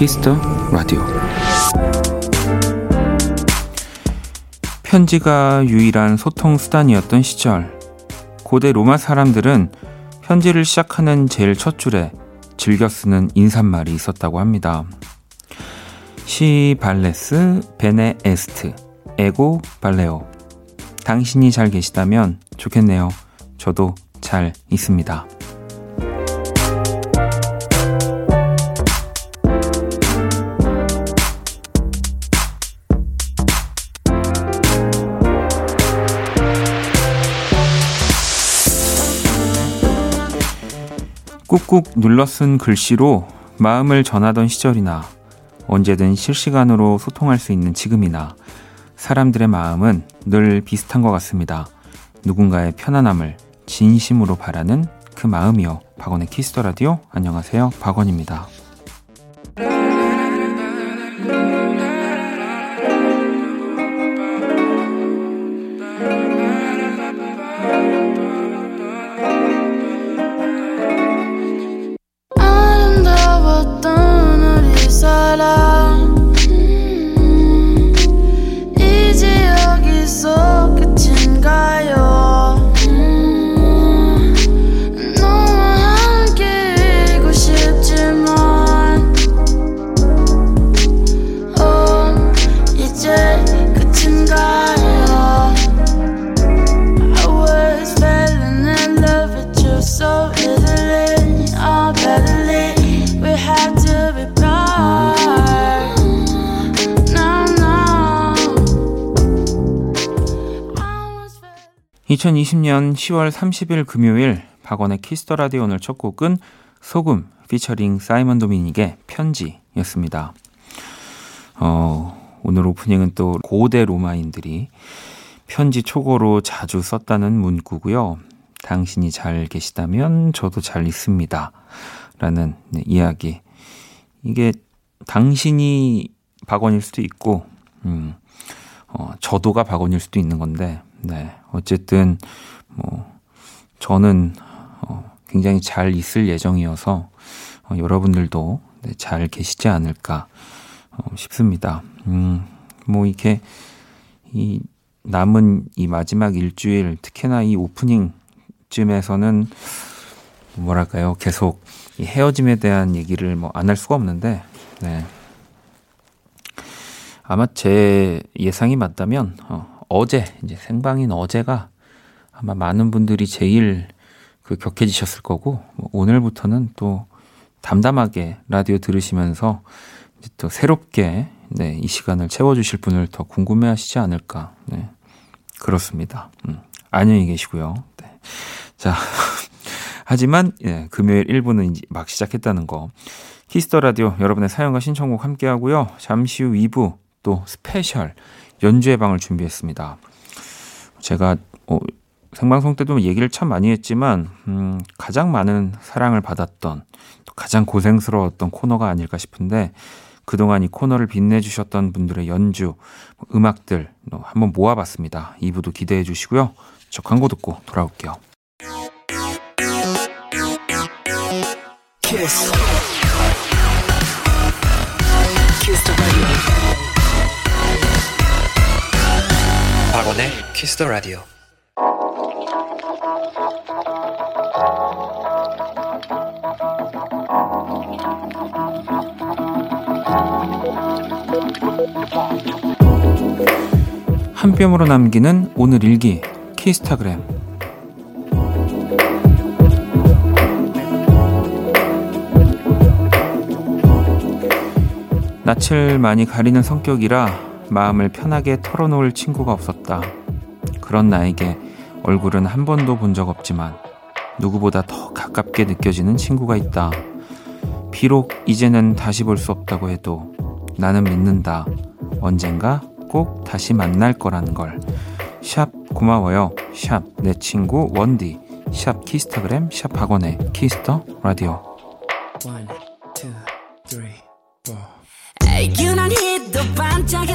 Kiss the Radio 편지가 유일한 소통 수단이었던 시절 고대 로마 사람들은 편지를 시작하는 제일 첫 줄에 즐겨 쓰는 인사말이 있었다고 합니다. Si vales bene est ego valeo 당신이 잘 계시다면 좋겠네요. 저도 잘 있습니다. 꾹꾹 눌러 쓴 글씨로 마음을 전하던 시절이나 언제든 실시간으로 소통할 수 있는 지금이나 사람들의 마음은 늘 비슷한 것 같습니다. 누군가의 편안함을 진심으로 바라는 그 마음이요. 박원의 Kiss the Radio. 안녕하세요. 박원입니다. 2020년 10월 30일 금요일 박원의 Kiss the Radio 오늘 첫 곡은 소금 피처링 사이먼 도미닉의 편지였습니다. 어, 오늘 오프닝은 또 고대 로마인들이 편지 초고로 자주 썼다는 문구고요. 당신이 잘 계시다면 저도 잘 있습니다. 라는 네, 이야기. 이게 당신이 박원일 수도 있고, 음, 어, 저도가 박원일 수도 있는 건데, 네. 어쨌든, 뭐, 저는, 어, 굉장히 잘 있을 예정이어서, 어, 여러분들도 네, 잘 계시지 않을까, 어, 싶습니다. 음, 뭐, 이렇게, 이, 남은 이 마지막 일주일, 특히나 이 오프닝쯤에서는, 뭐랄까요, 계속 이 헤어짐에 대한 얘기를 뭐 안 할 수가 없는데, 네. 아마 제 예상이 맞다면, 어, 어제 이제 생방인 어제가 아마 많은 분들이 제일 그 격해지셨을 거고 뭐 오늘부터는 또 담담하게 라디오 들으시면서 또 새롭게 네, 이 시간을 채워주실 분을 더 궁금해하시지 않을까. 네, 그렇습니다. 음, 안녕히 계시고요. 네. 자, 하지만 예, 금요일 1부는 이제 막 시작했다는 거. Kiss the Radio 여러분의 사연과 신청곡 함께 하고요. 잠시 후 2부 또 스페셜 연주회 방을 준비했습니다. 제가 어, 생방송 때도 얘기를 참 많이 했지만 음, 가장 많은 사랑을 받았던 또 가장 고생스러웠던 코너가 아닐까 싶은데 그동안 이 코너를 빛내주셨던 분들의 연주, 음악들 한번 모아봤습니다. 2부도 기대해 주시고요. 저 광고 듣고 돌아올게요. 키스. 키스 박원의 키스 더 라디오. 한 뼘으로 남기는 오늘 일기 키스타그램 낯을 많이 가리는 성격이라 마음을 편하게 털어놓을 친구가 없었다. 그런 나에게 얼굴은 한 번도 본 적 없지만 누구보다 더 가깝게 느껴지는 친구가 있다. 비록 이제는 다시 볼 수 없다고 해도 나는 믿는다. 언젠가 꼭 다시 만날 거라는 걸. 샵 고마워요. 샵 내 친구 원디. 샵 키스타그램 샵 박원의 Kiss the Radio.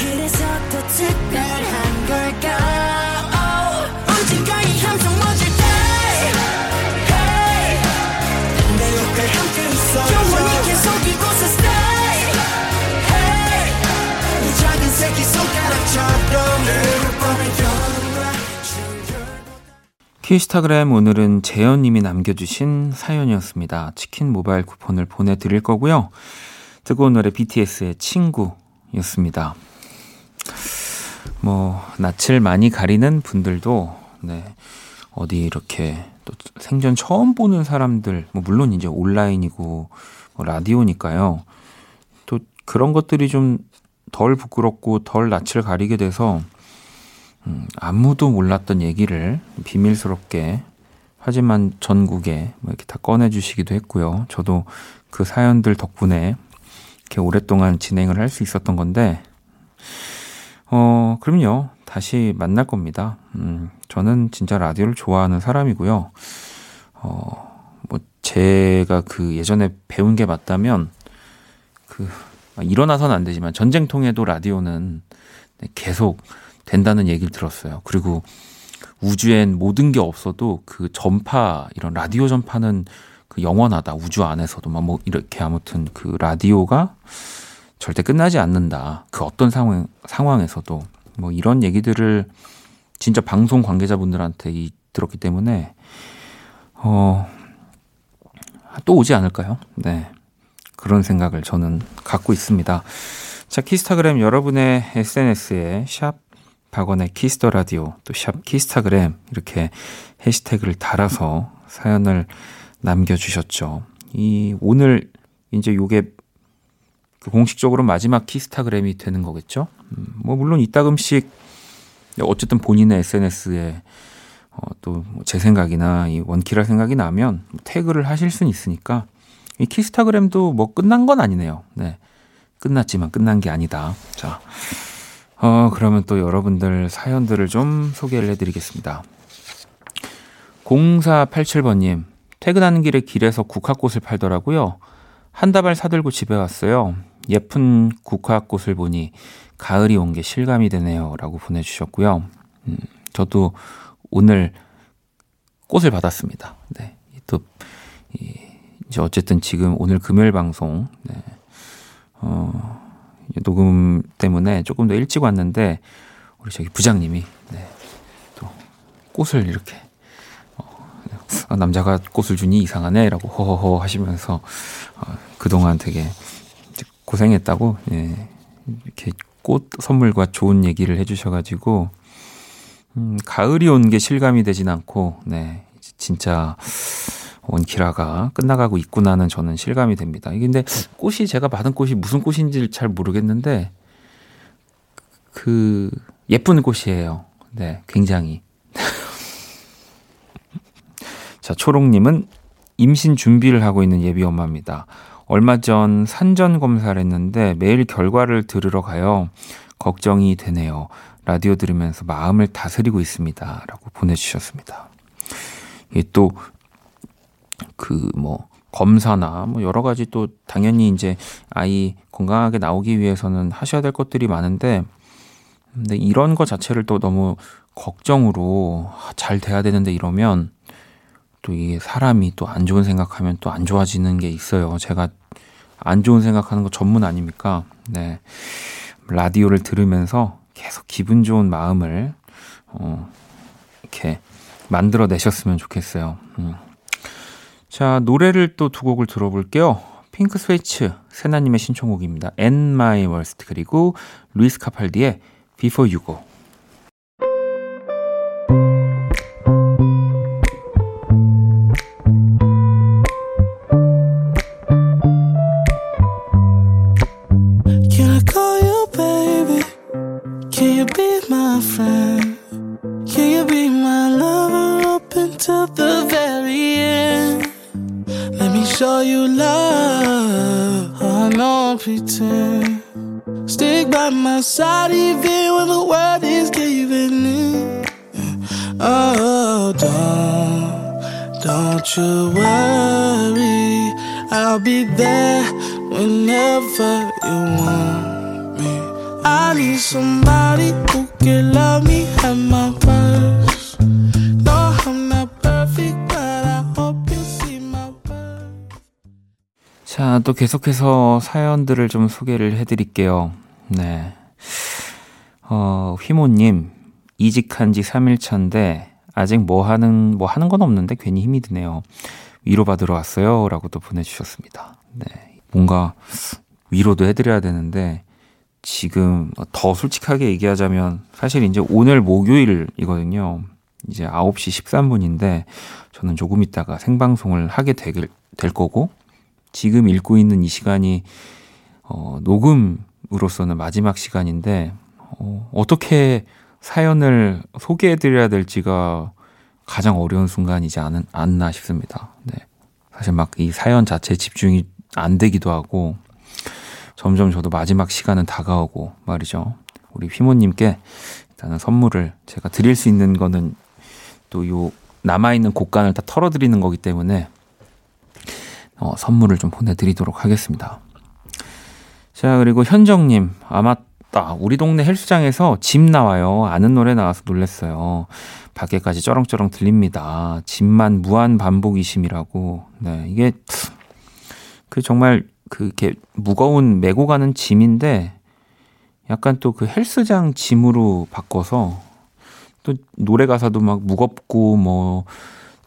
그래서 더 특별한 걸까 이 함성 멎을 키스타그램 오늘은 재현님이 남겨주신 사연이었습니다. 치킨 모바일 쿠폰을 보내드릴 거고요. 뜨거운 노래 BTS의 친구였습니다. 뭐 낯을 많이 가리는 분들도 네, 어디 이렇게 또 생전 처음 보는 사람들 뭐 물론 이제 온라인이고 뭐 라디오니까요. 또 그런 것들이 좀 덜 부끄럽고 덜 낯을 가리게 돼서 음, 아무도 몰랐던 얘기를 비밀스럽게 하지만 전국에 뭐 이렇게 다 꺼내주시기도 했고요. 저도 그 사연들 덕분에 이렇게 오랫동안 진행을 할 수 있었던 건데, 어, 그럼요. 다시 만날 겁니다. 음, 저는 진짜 라디오를 좋아하는 사람이고요. 어, 뭐, 제가 그 예전에 배운 게 맞다면, 그, 일어나서는 안 되지만 전쟁통에도 라디오는 계속 된다는 얘기를 들었어요. 그리고 우주엔 모든 게 없어도 그 전파 이런 라디오 전파는 그 영원하다. 우주 안에서도 막 뭐 이렇게 아무튼 그 라디오가 절대 끝나지 않는다. 그 어떤 상황 상황에서도 뭐 이런 얘기들을 진짜 방송 관계자분들한테 이, 들었기 때문에 어 또 오지 않을까요? 네. 그런 생각을 저는 갖고 있습니다. 자, 키스타그램 여러분의 SNS에 샵 박원의 Kiss the Radio 또 샵 키스타그램 이렇게 해시태그를 달아서 사연을 남겨주셨죠. 이 오늘 이제 요게 그 공식적으로 마지막 키스타그램이 되는 거겠죠. 음, 뭐 물론 이따금씩 어쨌든 본인의 SNS에 어, 또제 생각이나 이 원키라 생각이 나면 태그를 하실 수는 있으니까 이 키스타그램도 뭐 끝난 건 아니네요. 네. 끝났지만 끝난 게 아니다. 자. 어, 그러면 또 여러분들 사연들을 좀 소개를 해드리겠습니다. 0487번님, 퇴근하는 길에 길에서 국화꽃을 팔더라고요. 한 다발 사들고 집에 왔어요. 예쁜 국화꽃을 보니 가을이 온 게 실감이 되네요. 라고 보내주셨고요. 음, 저도 오늘 꽃을 받았습니다. 네. 또, 이, 이제 어쨌든 지금 오늘 금요일 방송, 네. 어, 녹음 때문에 조금 더 일찍 왔는데 우리 저기 부장님이 네, 또 꽃을 이렇게 어, 남자가 꽃을 주니 이상하네라고 허허허 하시면서 어, 그동안 되게 고생했다고 예, 이렇게 꽃 선물과 좋은 얘기를 해주셔가지고 음, 가을이 온 게 실감이 되진 않고 네 진짜 원키라가 끝나가고 있구나는 저는 실감이 됩니다. 근데 꽃이 제가 받은 꽃이 무슨 꽃인지 잘 모르겠는데 그 예쁜 꽃이에요. 네, 굉장히. 자, 초롱님은 임신 준비를 하고 있는 예비 엄마입니다. 얼마 전 산전 검사를 했는데 매일 결과를 들으러 가요. 걱정이 되네요. 라디오 들으면서 마음을 다스리고 있습니다. 라고 보내주셨습니다. 이게 또 그 뭐 검사나 뭐 여러 가지 또 당연히 이제 아이 건강하게 나오기 위해서는 하셔야 될 것들이 많은데 근데 이런 거 자체를 또 너무 걱정으로 잘 돼야 되는데 이러면 또 이게 사람이 또 안 좋은 생각하면 또 안 좋아지는 게 있어요. 제가 안 좋은 생각하는 거 전문 아닙니까? 네. 라디오를 들으면서 계속 기분 좋은 마음을 어 이렇게 만들어 내셨으면 좋겠어요. 음. 자, 노래를 또 두 곡을 들어볼게요. 핑크 스웨츠, 세나님의 신청곡입니다. And My Worst, 그리고 루이스 카팔디의 Before You Go. 계속해서 사연들을 좀 소개를 해드릴게요. 네. 어, 휘모님, 이직한 지 3일 차인데, 아직 뭐 하는, 뭐 하는 건 없는데 괜히 힘이 드네요. 위로받으러 왔어요. 라고 또 보내주셨습니다. 네. 뭔가 위로도 해드려야 되는데, 지금 더 솔직하게 얘기하자면, 사실 이제 오늘 목요일이거든요. 이제 9시 13분인데, 저는 조금 있다가 생방송을 하게 될, 될 거고, 지금 읽고 있는 이 시간이, 어, 녹음으로서는 마지막 시간인데, 어, 어떻게 사연을 소개해드려야 될지가 가장 어려운 순간이지 않, 않나 싶습니다. 네. 사실 막 이 사연 자체에 집중이 안 되기도 하고, 점점 저도 마지막 시간은 다가오고 말이죠. 우리 휘모님께 일단은 선물을 제가 드릴 수 있는 거는 또 요 남아있는 곡간을 다 털어드리는 거기 때문에 어, 선물을 좀 보내드리도록 하겠습니다. 자, 그리고 현정님, 아, 맞다. 우리 동네 헬스장에서 집 나와요. 아는 노래 나와서 놀랬어요. 밖에까지 쩌렁쩌렁 들립니다. 집만 무한 반복이심이라고. 네, 이게, 그 정말 그게 무거운 메고 가는 짐인데 약간 또 그 헬스장 짐으로 바꿔서 또 노래 가사도 막 무겁고 뭐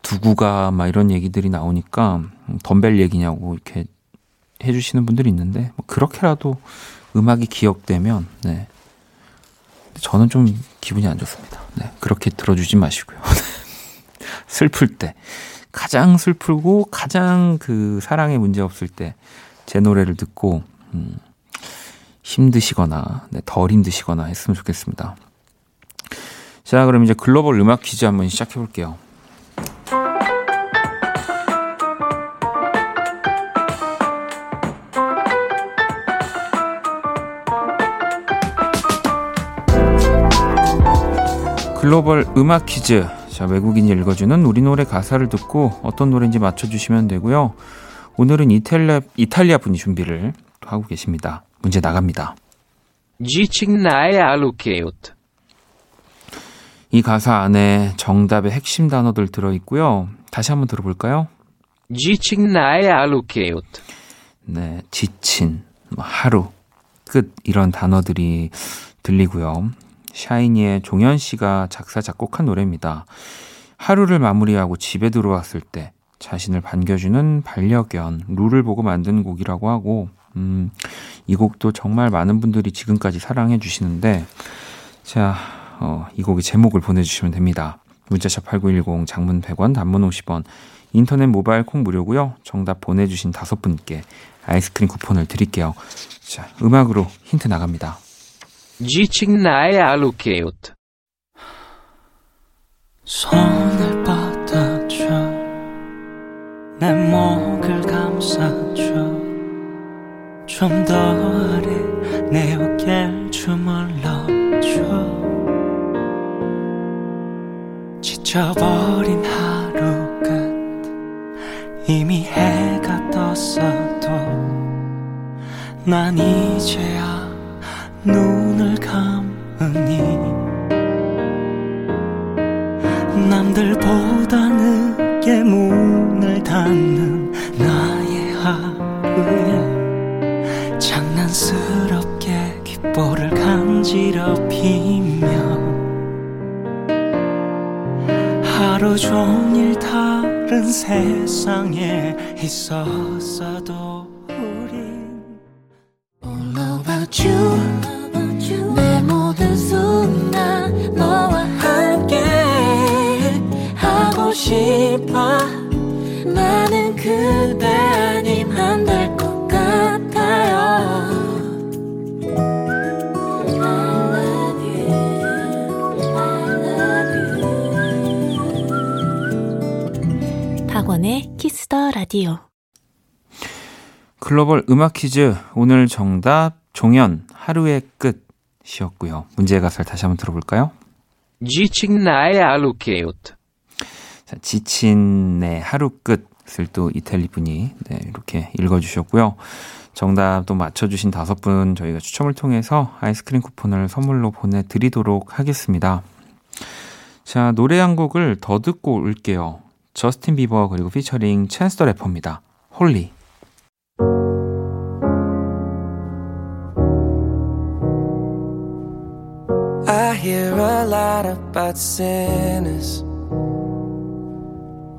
두구가 막 이런 얘기들이 나오니까 덤벨 얘기냐고 이렇게 해주시는 분들이 있는데 뭐 그렇게라도 음악이 기억되면 네 저는 좀 기분이 안 좋습니다. 네 그렇게 들어주지 마시고요. 슬플 때 가장 슬프고 가장 그 사랑에 문제 없을 때 제 노래를 듣고 음, 힘드시거나 네, 덜 힘드시거나 했으면 좋겠습니다. 자 그럼 이제 글로벌 음악 퀴즈 한번 시작해 볼게요. 글로벌 음악 퀴즈. 자, 외국인이 읽어주는 우리 노래 가사를 듣고 어떤 노래인지 맞춰주시면 되고요. 오늘은 이탈리아, 이탈리아 분이 준비를 하고 계십니다. 문제 나갑니다. 이 가사 안에 정답의 핵심 단어들 들어있고요. 다시 한번 들어볼까요? 네, 지친, 뭐 하루, 끝 이런 단어들이 들리고요. 샤이니의 종현 씨가 작사 작곡한 노래입니다. 하루를 마무리하고 집에 들어왔을 때 자신을 반겨주는 반려견 룰을 보고 만든 곡이라고 하고 음, 이 곡도 정말 많은 분들이 지금까지 사랑해 주시는데 자, 어, 이 곡의 제목을 보내주시면 됩니다. 문자샵 8910 장문 100원 단문 50원 인터넷 모바일 콩 무료고요. 정답 보내주신 다섯 분께 아이스크림 쿠폰을 드릴게요. 자, 음악으로 힌트 나갑니다. Dicignae alukeut. 손을 뻗어줘. 내 목을 감싸줘. 좀 더 아래 내 어깨를 주물러줘. 지쳐버린 하루 끝. 이미 해가 떴어도 난 이제야 눈을 감으니 남들보다 늦게 문을 닫는 나의 하루에 장난스럽게 귓볼을 간지럽히며 하루 종일 다른 세상에 있었어도 그대 아님 안 될 것 같아요 박원의 Kiss the Radio. 글로벌 음악 퀴즈 오늘 정답 종현 하루의 끝이었고요. 문제의 가사를 다시 한번 들어볼까요? 지친 내 하루 끝. 자, 지친 내 하루 끝 또 이탈리아 분이 네, 이렇게 읽어주셨고요. 정답 또 맞춰주신 다섯 분 저희가 추첨을 통해서 아이스크림 쿠폰을 선물로 보내드리도록 하겠습니다. 자, 노래 한 곡을 더 듣고 올게요. 저스틴 비버 그리고 피처링 챈스 더 래퍼입니다. 홀리. I hear a lot about sinners.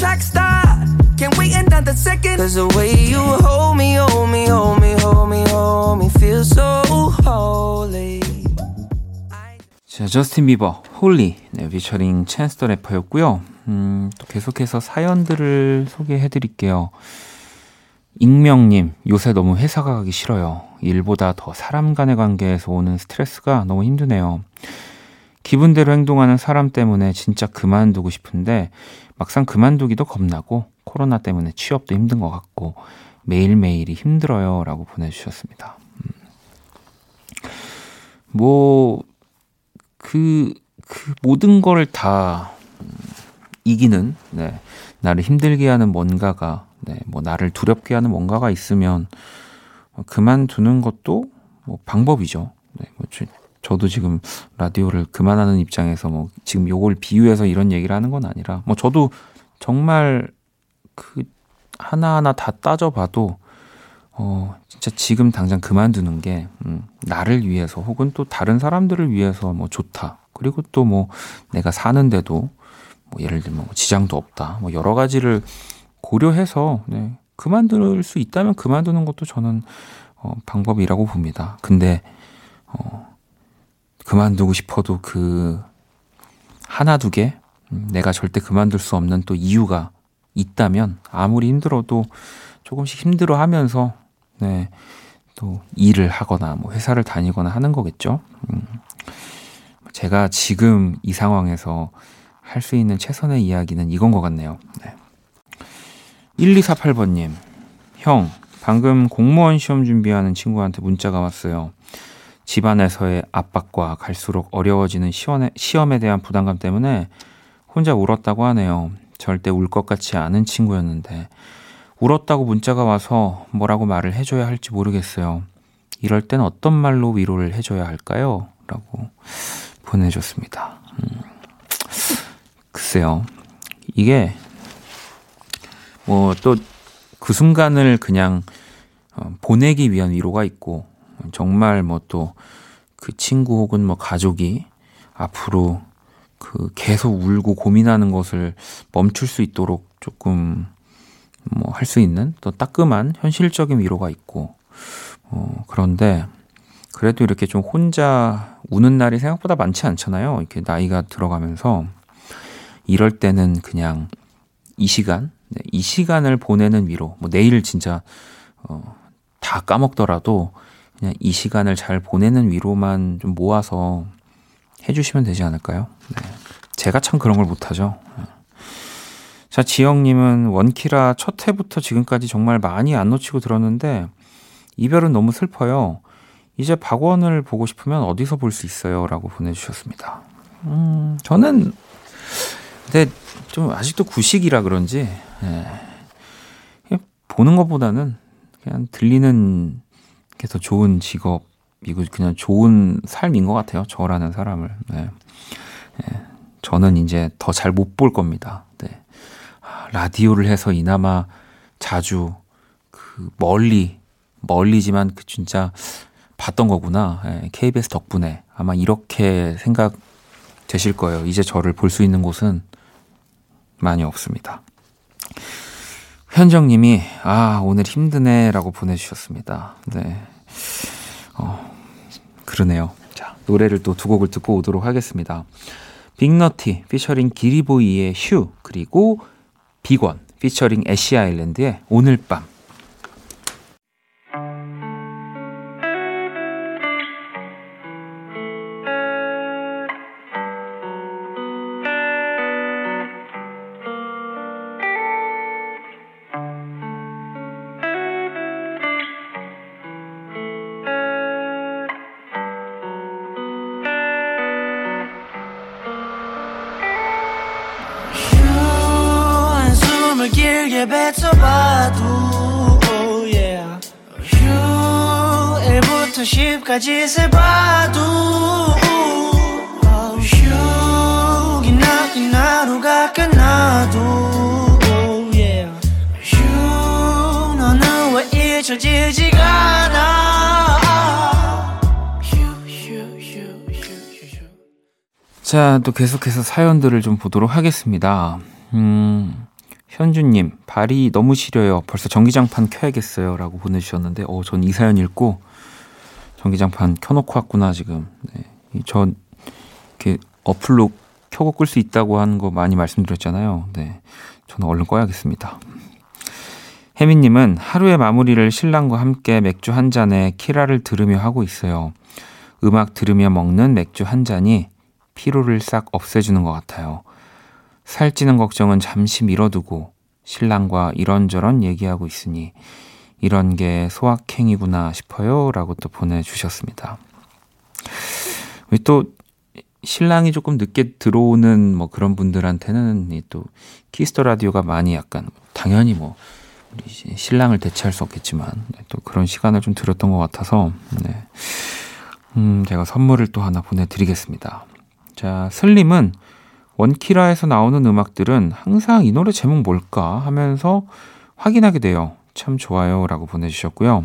track star. Can't wait another second. Cause the way you hold me, hold me, hold me, hold me, hold me, feel so holy. 자, 저스틴 비버, Holy, 네, 피처링 챈스 더 래퍼였고요. 음, 또 계속해서 사연들을 소개해 드릴게요. 익명님, 요새 너무 회사가 가기 싫어요. 일보다 더 사람 간의 관계에서 오는 스트레스가 너무 힘드네요. 기분대로 행동하는 사람 때문에 진짜 그만두고 싶은데 막상 그만두기도 겁나고 코로나 때문에 취업도 힘든 것 같고 매일매일이 힘들어요. 라고 보내주셨습니다. 음. 뭐, 그, 그 모든 걸 다 이기는, 네, 나를 힘들게 하는 뭔가가, 네, 뭐 나를 두렵게 하는 뭔가가 있으면 그만두는 것도 뭐 방법이죠. 네, 뭐 저, 저도 지금 라디오를 그만하는 입장에서 뭐 지금 요걸 비유해서 이런 얘기를 하는 건 아니라 뭐 저도 정말 그 하나하나 다 따져봐도 어 진짜 지금 당장 그만두는 게 음, 나를 위해서 혹은 또 다른 사람들을 위해서 뭐 좋다. 그리고 또 뭐 내가 사는데도 뭐 예를 들면 뭐 지장도 없다. 뭐 여러 가지를 고려해서 네, 그만둘 수 있다면 그만두는 것도 저는 어, 방법이라고 봅니다. 근데 어, 그만두고 싶어도 그 하나 두 개, 음, 내가 절대 그만둘 수 없는 또 이유가 있다면 아무리 힘들어도 조금씩 힘들어 하면서 네, 또 일을 하거나 뭐 회사를 다니거나 하는 거겠죠. 음, 제가 지금 이 상황에서 할 수 있는 최선의 이야기는 이건 것 같네요. 네. 1248번님, 형, 방금 공무원 시험 준비하는 친구한테 문자가 왔어요. 집안에서의 압박과 갈수록 어려워지는 시험에, 시험에 대한 부담감 때문에 혼자 울었다고 하네요. 절대 울 것 같지 않은 친구였는데 울었다고 문자가 와서 뭐라고 말을 해줘야 할지 모르겠어요. 이럴 땐 어떤 말로 위로를 해줘야 할까요? 라고 보내줬습니다. 음, 글쎄요. 이게 뭐 또 그 순간을 그냥 어, 보내기 위한 위로가 있고 정말 뭐 또 그 친구 혹은 뭐 가족이 앞으로 그 계속 울고 고민하는 것을 멈출 수 있도록 조금 뭐 할 수 있는 또 따끔한 현실적인 위로가 있고 어 그런데 그래도 이렇게 좀 혼자 우는 날이 생각보다 많지 않잖아요. 이렇게 나이가 들어가면서 이럴 때는 그냥 이 시간, 네, 이 시간을 보내는 위로. 뭐 내일 진짜 어, 다 까먹더라도 그냥 이 시간을 잘 보내는 위로만 좀 모아서 해주시면 되지 않을까요? 네. 제가 참 그런 걸 못하죠. 네. 자, 지영님은 원키라 첫 해부터 지금까지 정말 많이 안 놓치고 들었는데 이별은 너무 슬퍼요. 이제 박원을 보고 싶으면 어디서 볼 수 있어요? 라고 보내주셨습니다. 음, 저는 근데 좀 아직도 구식이라 그런지 예, 보는 것보다는 그냥 들리는 게더 좋은 직업이고 그냥 좋은 삶인 것 같아요. 저라는 사람을. 네. 예, 저는 이제 더 잘 못 볼 겁니다. 네. 아, 라디오를 해서 이나마 자주 그 멀리 멀리지만 그 진짜 봤던 거구나. 예, KBS 덕분에 아마 이렇게 생각 되실 거예요. 이제 저를 볼 수 있는 곳은 많이 없습니다. 현정님이 아 오늘 힘드네라고 보내주셨습니다. 네, 어 그러네요. 자 노래를 또 두 곡을 듣고 오도록 하겠습니다. 빅너티 피처링 기리보이의 휴 그리고 비건 피처링 애쉬 아일랜드의 오늘 밤. 숨을 길게 뱉어봐도 oh yeah. 휴 1부터 10까지 세봐도 oh, 휴 기나긴 하루가 끝나도 oh 잊혀지지가 않아. 자, 또 계속해서 사연들을 좀 보도록 하겠습니다. 음, 현주님, 발이 너무 시려요. 벌써 전기장판 켜야겠어요. 라고 보내주셨는데, 어, 전 이 사연 읽고 전기장판 켜놓고 왔구나, 지금. 네. 이 전, 이렇게 어플로 켜고 끌 수 있다고 하는 거 많이 말씀드렸잖아요. 네. 저는 얼른 꺼야겠습니다. 혜미님은 하루의 마무리를 신랑과 함께 맥주 한 잔에 키라를 들으며 하고 있어요. 음악 들으며 먹는 맥주 한 잔이 피로를 싹 없애주는 것 같아요. 살찌는 걱정은 잠시 미뤄두고 신랑과 이런저런 얘기하고 있으니 이런 게 소확행이구나 싶어요. 라고 또 보내주셨습니다. 또 신랑이 조금 늦게 들어오는 뭐 그런 분들한테는 이 또 Kiss the Radio가 많이 약간 당연히 뭐 우리 신랑을 대체할 수 없겠지만 네, 또 그런 시간을 좀 들었던 것 같아서 네. 음, 제가 선물을 또 하나 보내드리겠습니다. 자, 슬림은 원키라에서 나오는 음악들은 항상 이 노래 제목 뭘까 하면서 확인하게 돼요. 참 좋아요. 라고 보내주셨고요.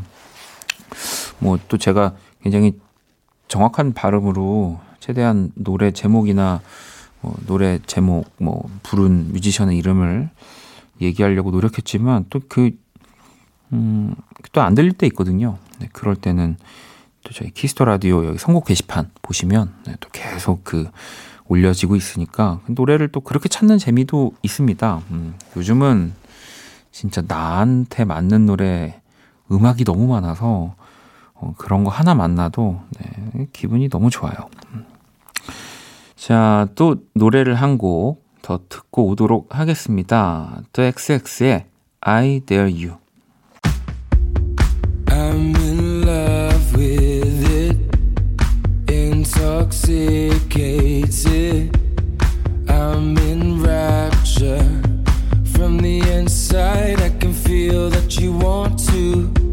뭐 또 제가 굉장히 정확한 발음으로 최대한 노래 제목이나 뭐 노래 제목, 뭐 부른 뮤지션의 이름을 얘기하려고 노력했지만 또 그, 음, 또 안 들릴 때 있거든요. 네, 그럴 때는 또 저희 Kiss the Radio 여기 선곡 게시판 보시면 네, 또 계속 그 올려지고 있으니까 노래를 또 그렇게 찾는 재미도 있습니다. 음, 요즘은 진짜 나한테 맞는 노래 음악이 너무 많아서 어, 그런 거 하나 만나도 네, 기분이 너무 좋아요. 음. 자, 또 노래를 한 곡 더 듣고 오도록 하겠습니다. The XX의 I Dare You. Intoxicated. I'm in rapture from the inside. I can feel that you want to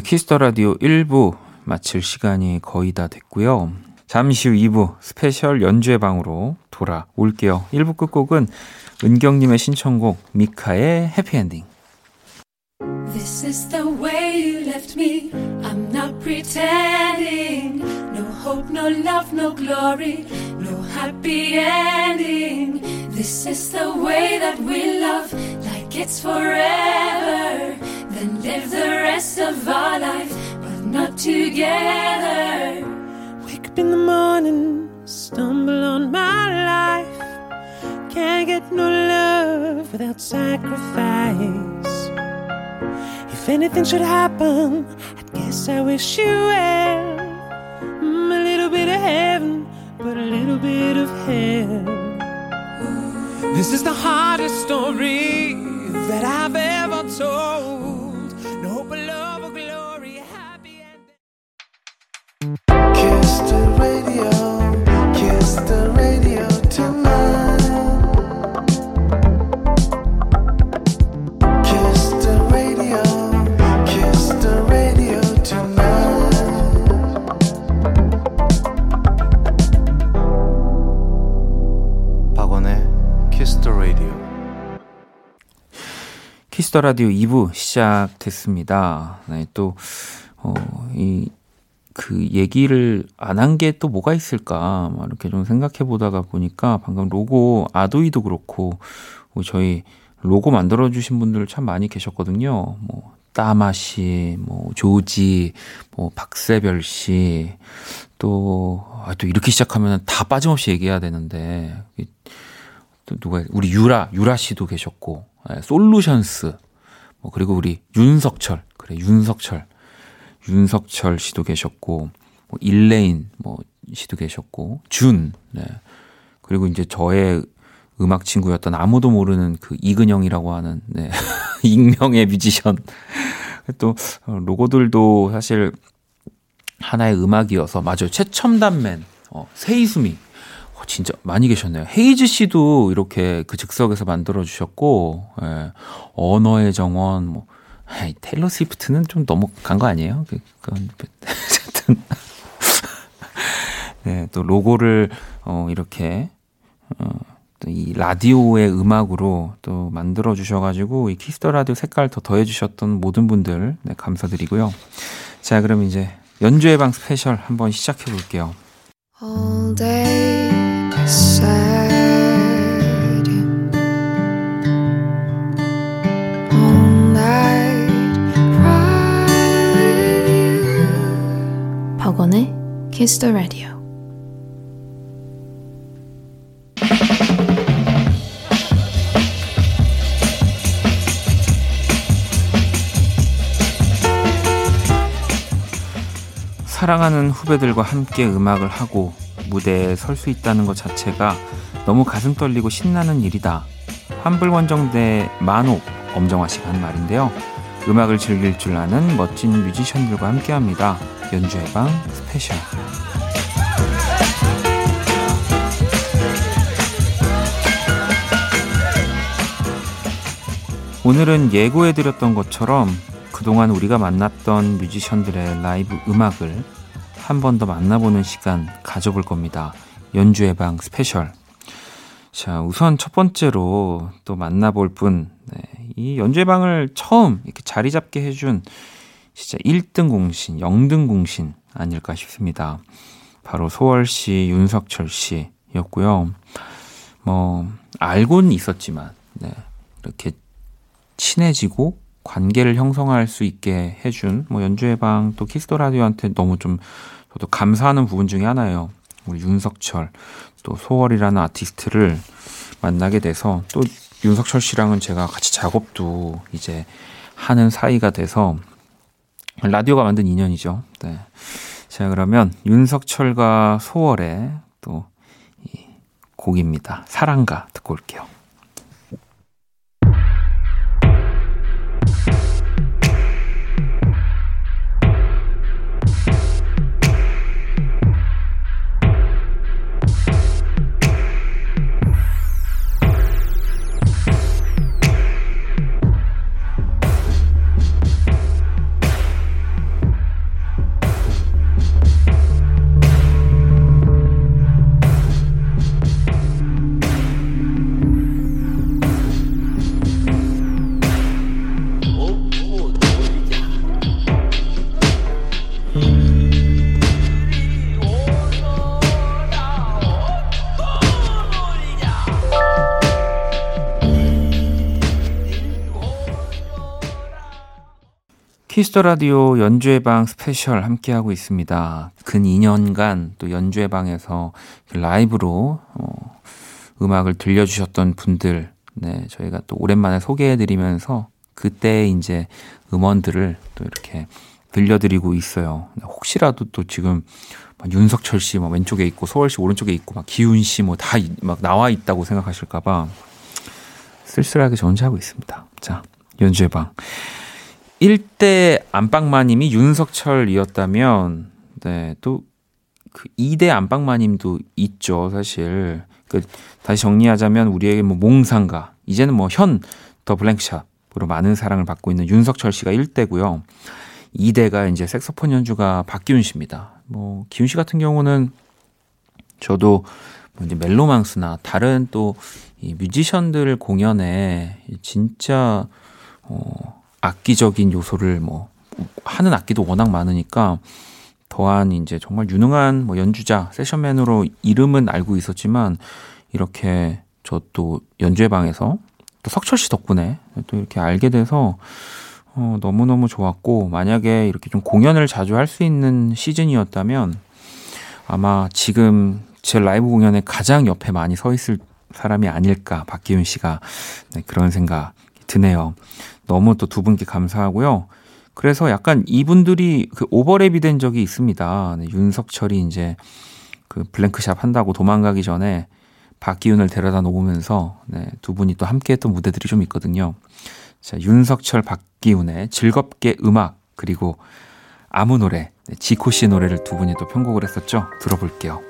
자, 키스터 라디오 1부 마칠 시간이 거의 다 됐고요. 잠시 후 2부 스페셜 연주회 방으로 돌아올게요. 1부 끝곡은 은경님의 신청곡 미카의 해피엔딩. This is the way you left me. I'm not pretending. No hope, no love, no glory, no happy ending. This is the way that we love, like it's forever. Then live the rest of our life, but not together. Wake up in the morning, stumble on my life. Can't get no love without sacrifice. If anything should happen, I guess I wish you well. Mm, a little bit of heaven, but a little bit of hell. This is the hardest story that I've ever told. Hope love Kiss the Radio 2부 시작됐습니다. 네, 또, 어, 이, 그 얘기를 안 한 게 또 뭐가 있을까, 막 이렇게 좀 생각해 보다가 보니까 방금 로고, 아도이도 그렇고, 뭐 저희 로고 만들어주신 분들 참 많이 계셨거든요. 뭐, 따마 씨, 뭐, 조지, 뭐, 박세별 씨, 또, 아, 또 이렇게 시작하면 다 빠짐없이 얘기해야 되는데, 또 누가, 우리 유라, 유라 씨도 계셨고, 예, 솔루션스, 뭐, 그리고 우리 윤석철, 그래, 윤석철, 윤석철 씨도 계셨고, 뭐, 일레인, 뭐, 씨도 계셨고, 준, 네. 그리고 이제 저의 음악 친구였던 아무도 모르는 그 이근영이라고 하는, 네. 익명의 뮤지션. 또, 어, 로고들도 사실 하나의 음악이어서, 맞아요. 최첨단맨, 어, 세이수미. 어, 진짜 많이 계셨네요. 헤이즈 씨도 이렇게 그 즉석에서 만들어 주셨고, 예, 언어의 정원, 뭐, 에이, 테일러 스위프트는 좀 너무 간 거 아니에요? 그, 그건, 어쨌든. 네, 또 로고를, 어, 이렇게, 어, 이 라디오의 음악으로 또 만들어 주셔가지고 이 Kiss the Radio 색깔 더 더해 주셨던 모든 분들 네, 감사드리고요. 자, 그럼 이제 연주의 방 스페셜 한번 시작해 볼게요. All day sad All night cry with you 박원의 Kiss the Radio. 사랑하는 후배들과 함께 음악을 하고 무대에 설 수 있다는 것 자체가 너무 가슴 떨리고 신나는 일이다. 환불원정대 만옥 엄정화 씨가 한 말인데요. 음악을 즐길 줄 아는 멋진 뮤지션들과 함께 합니다. 연주의 방 스페셜. 오늘은 예고해드렸던 것처럼 그동안 우리가 만났던 뮤지션들의 라이브 음악을 한 번 더 만나보는 시간 가져볼 겁니다. 연주의 방 스페셜. 자, 우선 첫 번째로 또 만나볼 분, 네, 이 연주의 방을 처음 이렇게 자리 잡게 해준 진짜 1등 공신, 0등 공신 아닐까 싶습니다. 바로 소월 씨, 윤석철 씨였고요. 뭐, 알고는 있었지만, 네, 이렇게 친해지고 관계를 형성할 수 있게 해준 뭐 연주의 방 또 Kiss the Radio한테 너무 좀 저도 감사하는 부분 중에 하나예요. 우리 윤석철 또 소월이라는 아티스트를 만나게 돼서 또 윤석철 씨랑은 제가 같이 작업도 이제 하는 사이가 돼서 라디오가 만든 인연이죠. 네. 자 그러면 윤석철과 소월의 또 이 곡입니다. 사랑가 듣고 올게요. Kiss the Radio 연주의 방 스페셜 함께하고 있습니다. 근 2년간 또 연주의 방에서 라이브로 어, 음악을 들려주셨던 분들, 네, 저희가 또 오랜만에 소개해드리면서 그때 이제 음원들을 또 이렇게 들려드리고 있어요. 혹시라도 또 지금 막 윤석철 씨 막 왼쪽에 있고 씨 오른쪽에 있고 막 기훈 씨 뭐 다 막 나와 있다고 생각하실까봐 쓸쓸하게 존재하고 있습니다. 자, 연주의 방. 1대 안방마님이 윤석철이었다면, 네, 또, 그 2대 안방마님도 있죠, 사실. 그, 다시 정리하자면, 우리에게 뭐 몽상가, 이제는 뭐 현, 더 블랭크샵으로 많은 사랑을 받고 있는 윤석철 씨가 1대고요. 2대가 이제 색소폰 연주가 박기훈 씨입니다. 뭐, 기훈 씨 같은 경우는 저도 뭐 이제 멜로망스나 다른 또 이 뮤지션들 공연에 진짜 어, 악기적인 요소를 뭐 하는 악기도 워낙 많으니까 더한 이제 정말 유능한 뭐 연주자 세션맨으로 이름은 알고 있었지만 이렇게 저 또 연주회 방에서 또 석철 씨 덕분에 또 이렇게 알게 돼서 어, 너무너무 좋았고 만약에 이렇게 좀 공연을 자주 할 수 있는 시즌이었다면 아마 지금 제 라이브 공연에 가장 옆에 많이 서 있을 사람이 아닐까 박기윤 씨가. 네, 그런 생각 드네요. 너무 또 두 분께 감사하고요. 그래서 약간 이분들이 그 오버랩이 된 적이 있습니다. 네, 윤석철이 이제 그 블랭크샵 한다고 도망가기 전에 박기윤을 데려다 놓으면서 네, 두 분이 또 함께 했던 무대들이 좀 있거든요. 자, 윤석철, 박기훈의 즐겁게 음악, 그리고 아무 노래, 네, 지코 씨 노래를 두 분이 또 편곡을 했었죠. 들어볼게요.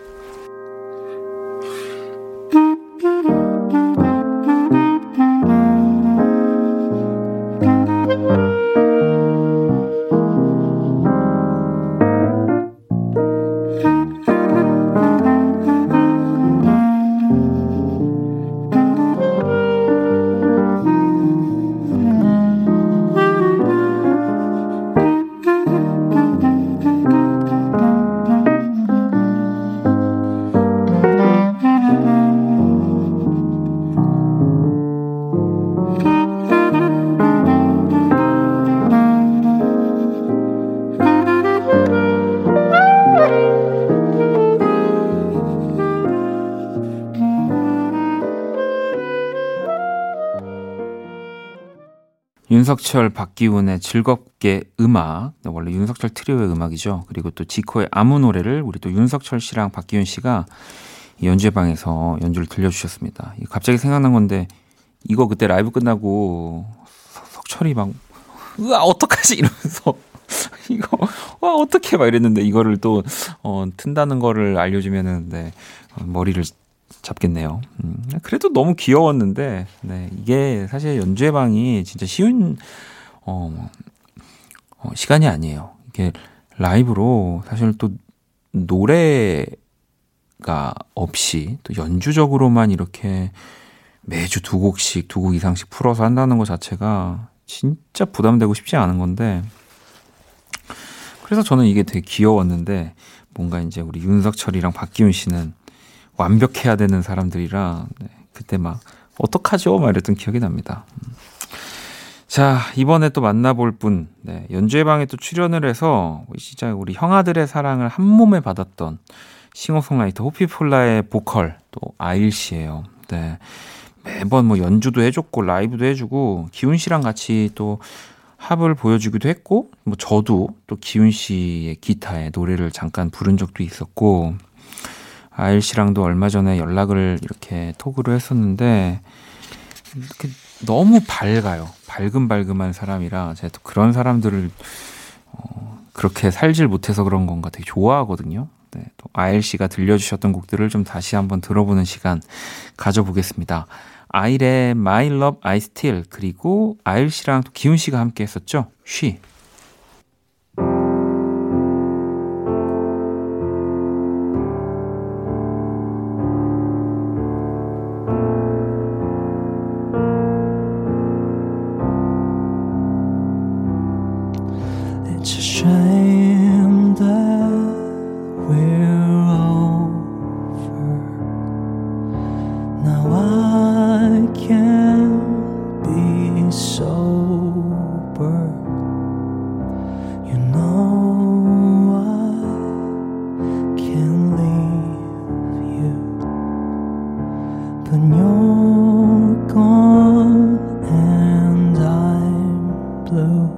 윤석철, 박기훈의 즐겁게 음악, 네, 원래 윤석철 트리오의 음악이죠. 그리고 또 지코의 아무 노래를 우리 또 윤석철 씨랑 박기훈 씨가 연주방에서 연주를 들려주셨습니다. 갑자기 생각난 건데 이거 그때 라이브 끝나고 석철이 막 으아 어떡하지 이러면서 이거 와 어떻게 막 이랬는데 이거를 또 어, 튼다는 거를 알려주면은 네, 어, 머리를 잡겠네요. 음, 그래도 너무 귀여웠는데, 네, 이게 사실 연주회 방이 진짜 쉬운, 어, 어, 시간이 아니에요. 이게 라이브로 사실 또 노래가 없이 또 연주적으로만 이렇게 매주 두 곡씩, 두 곡 이상씩 풀어서 한다는 것 자체가 진짜 부담되고 싶지 않은 건데, 그래서 저는 이게 되게 귀여웠는데, 뭔가 이제 우리 윤석철이랑 박기훈 씨는 완벽해야 되는 사람들이라 네, 그때 막 어떡하죠? 막 이랬던 기억이 납니다. 음. 자, 이번에 또 만나볼 분, 네, 연주회 방에 또 출연을 해서 진짜 우리 형아들의 사랑을 한 몸에 받았던 싱어송라이터 호피폴라의 보컬 또 아일 씨예요. 네. 매번 뭐 연주도 해줬고 라이브도 해주고 기훈 씨랑 같이 또 합을 보여주기도 했고 뭐 저도 또 기훈 씨의 기타에 노래를 잠깐 부른 적도 있었고 아일 씨랑도 얼마 전에 연락을 이렇게 톡으로 했었는데 너무 밝아요. 밝음밝음한 사람이라 제가 또 그런 사람들을 어, 그렇게 살질 못해서 그런 건가 되게 좋아하거든요. 네, 또 아일 씨가 들려주셨던 곡들을 좀 다시 한번 들어보는 시간 가져보겠습니다. 아일의 My Love I Still 그리고 아일 씨랑 또 기훈 씨가 함께 했었죠. 쉬. Blue.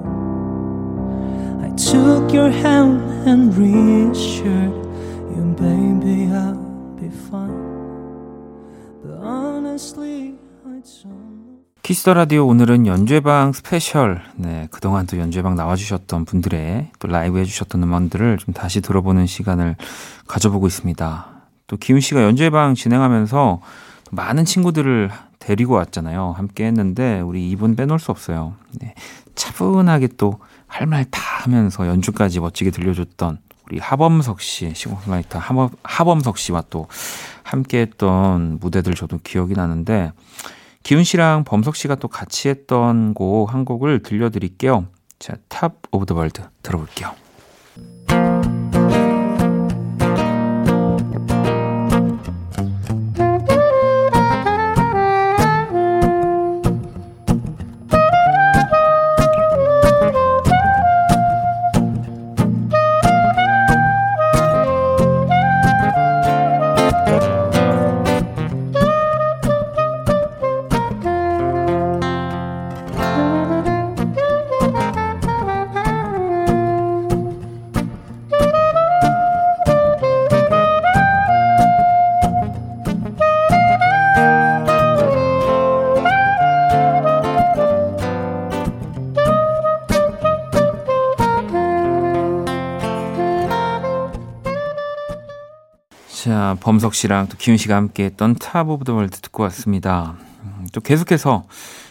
I took your hand and reassured you, baby, I'll be fine. But honestly, I don't. Kiss the Radio 오늘은 연주의 방 스페셜. 네, 그동안 또 연주의 방 나와주셨던 분들의 또 라이브 해주셨던 음원들을 좀 다시 들어보는 시간을 가져보고 있습니다. 또 기훈 씨가 연주의 방 진행하면서 많은 친구들을 데리고 왔잖아요. 함께 했는데 우리 이분 빼놓을 수 없어요. 네, 차분하게 또 할 말 다 하면서 연주까지 멋지게 들려줬던 우리 하범석 씨, 싱어송라이터 하범석 씨와 또 함께 했던 무대들 저도 기억이 나는데 기훈 씨랑 범석 씨가 또 같이 했던 곡 한 곡을 들려드릴게요. 자, Top of the World 들어볼게요. 자, 범석 씨랑 또 기훈 씨가 함께 했던 Top of the World 듣고 왔습니다. 음, 또 계속해서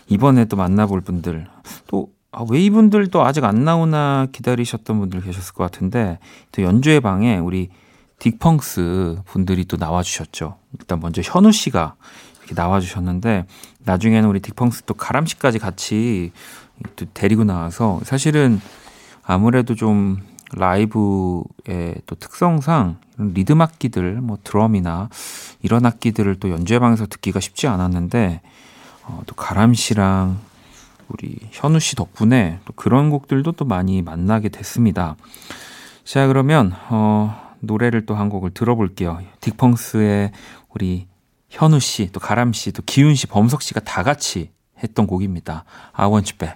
이번에 또 만나볼 분들, 또, 아, 왜 이분들 또 아직 안 나오나 기다리셨던 분들 계셨을 것 같은데, 또 연주의 방에 우리 딕펑스 분들이 또 나와주셨죠. 일단 먼저 현우 씨가 이렇게 나와주셨는데, 나중에는 우리 딕펑스 또 가람 씨까지 같이 또 데리고 나와서, 사실은 아무래도 좀 라이브의 또 특성상 리듬 악기들, 뭐 드럼이나 이런 악기들을 또 연주회방에서 듣기가 쉽지 않았는데 어, 또 가람 씨랑 우리 현우 씨 덕분에 또 그런 곡들도 또 많이 만나게 됐습니다. 자 그러면 어, 노래를 또 한 곡을 들어볼게요. 딕펑스의 우리 현우 씨, 또 가람 씨, 또 기훈 씨, 범석 씨가 다 같이 했던 곡입니다. I want you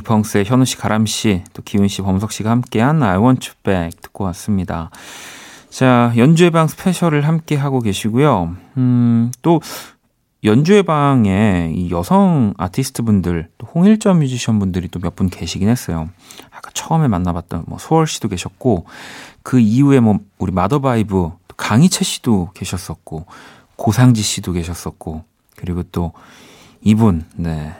딕펑스의 현우 씨, 가람 씨, 또 기훈 씨, 범석 씨가 함께한 I Want You Back 듣고 왔습니다. 자, 연주의 방 스페셜을 함께 하고 계시고요. 음, 또 연주의 방에 이 여성 아티스트 분들, 또 홍일점 뮤지션 분들이 또 몇 분 계시긴 했어요. 아까 처음에 만나봤던 뭐 소월 씨도 계셨고, 그 이후에 뭐 우리 마더바이브, 또 강이채 씨도 계셨었고, 고상지 씨도 계셨었고, 그리고 또 이분, 네.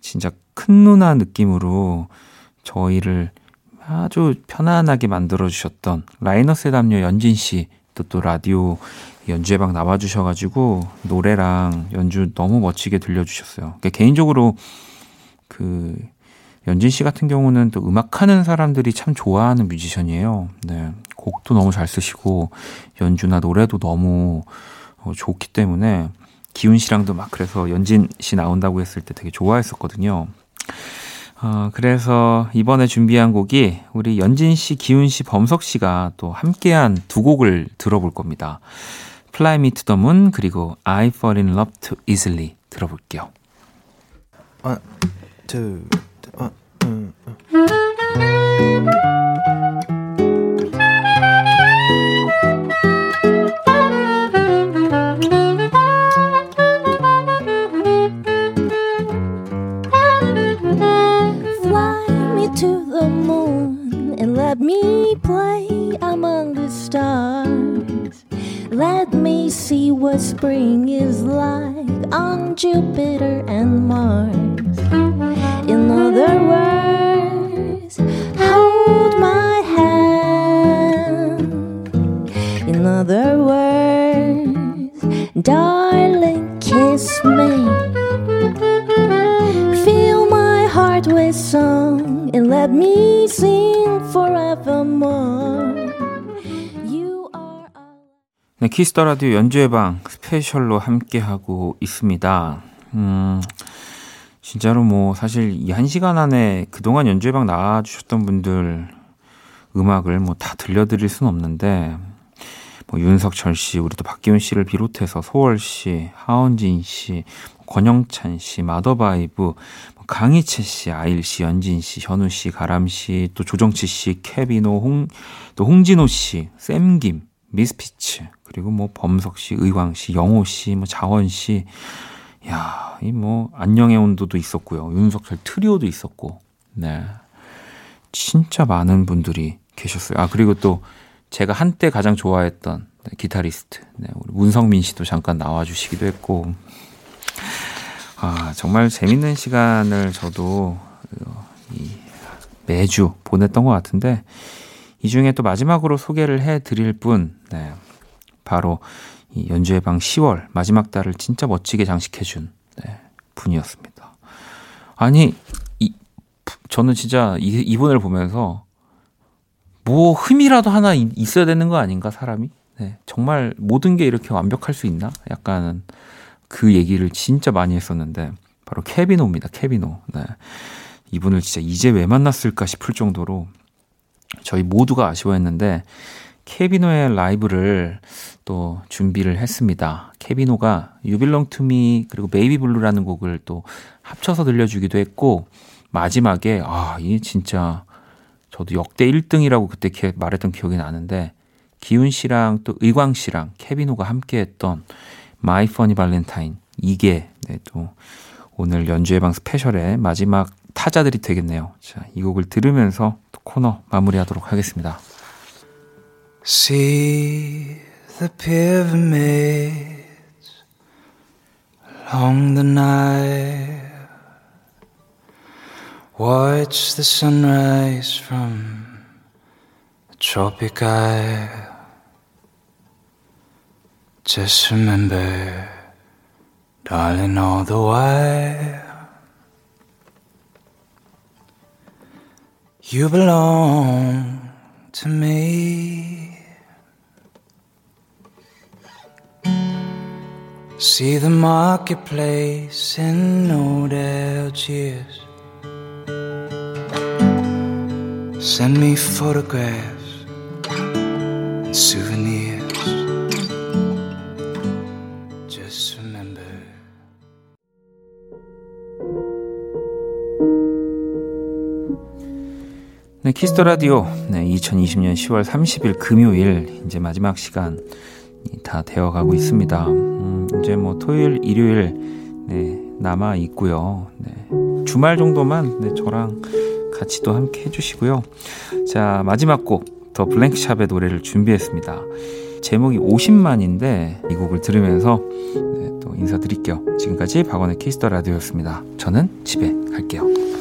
진짜 큰 누나 느낌으로 저희를 아주 편안하게 만들어주셨던 라이너스의 담요 연진 씨, 또 또 라디오 연주회방 나와주셔가지고 노래랑 연주 너무 멋지게 들려주셨어요. 그러니까 개인적으로 그 연진 씨 같은 경우는 또 음악하는 사람들이 참 좋아하는 뮤지션이에요. 네. 곡도 너무 잘 쓰시고 연주나 노래도 너무 어, 좋기 때문에 기훈 씨랑도 막 그래서 연진 씨 나온다고 했을 때 되게 좋아했었거든요. 어, 그래서 이번에 준비한 곡이 우리 연진 씨, 기훈 씨, 범석 씨가 또 함께한 두 곡을 들어볼 겁니다. Fly Me to the Moon 그리고 I Fall in Love Too Easily 들어볼게요. One, two. See what spring is like on Jupiter and Mars. In other words, hold my hand. In other words, darling, kiss me. Fill my heart with song and let me sing forevermore. 네, 키스 더 라디오 연주회 방 스페셜로 함께하고 있습니다. 음, 진짜로 뭐 사실 이 한 시간 안에 그동안 연주회 방 나와주셨던 분들 음악을 뭐 다 들려드릴 순 없는데 뭐 윤석철 씨, 우리 또 박기훈 씨를 비롯해서 소월 씨, 하원진 씨, 권영찬 씨, 마더바이브, 뭐 강이채 씨, 아일 씨, 연진 씨, 현우 씨, 가람 씨, 또 조정치 씨, 케빈오, 홍, 또 홍진호 씨, 쌤김, 미스피츠, 그리고 뭐 범석 씨, 의광 씨, 영호 씨, 뭐 자원 씨, 야, 이 뭐 안녕의 온도도 있었고요. 윤석철 트리오도 있었고. 네. 진짜 많은 분들이 계셨어요. 아, 그리고 또 제가 한때 가장 좋아했던 네, 기타리스트. 네, 우리 문성민 씨도 잠깐 나와 주시기도 했고. 아, 정말 재밌는 시간을 저도 어, 이 매주 보냈던 것 같은데 이 중에 또 마지막으로 소개를 해 드릴 분, 네. 바로 이 연주의 방 10월 마지막 달을 진짜 멋지게 장식해 준 네, 분이었습니다. 아니, 이, 저는 진짜 이, 이분을 보면서 뭐 흠이라도 하나 있어야 되는 거 아닌가 사람이? 네, 정말 모든 게 이렇게 완벽할 수 있나? 약간 그 얘기를 진짜 많이 했었는데 바로 케빈오입니다. 케빈오. 네. 이분을 진짜 이제 왜 만났을까 싶을 정도로 저희 모두가 아쉬워했는데 케빈오의 라이브를 또 준비를 했습니다. 케빈오가 to Me 그리고 Baby Blue라는 곡을 또 합쳐서 들려주기도 했고 마지막에 아, 이 진짜 저도 역대 1등이라고 그때 말했던 기억이 나는데 기훈 씨랑 또 의광 씨랑 케비노가 함께 했던 My Funny Valentine 이게 네, 또 오늘 연주의 방 스페셜의 마지막 타자들이 되겠네요. 자, 이 곡을 들으면서 또 코너 마무리하도록 하겠습니다. See the pyramids along the Nile. Watch the sunrise from the tropic isle. Just remember, darling, all the while. You belong to me. See the marketplace in old Algiers. Send me photographs and souvenirs. 네, 키스 더 라디오. 네, 2020년 10월 30일 금요일 이제 마지막 시간 다 되어 가고 있습니다. 음, 이제 뭐 토요일, 일요일 네, 남아 있고요. 네, 주말 정도만 네, 저랑 같이 또 함께 해 주시고요. 자 마지막 곡 더 블랭크샵의 노래를 준비했습니다. 제목이 50만인데 이 곡을 들으면서 네, 또 인사드릴게요. 지금까지 박원의 키스 더 라디오였습니다. 저는 집에 갈게요.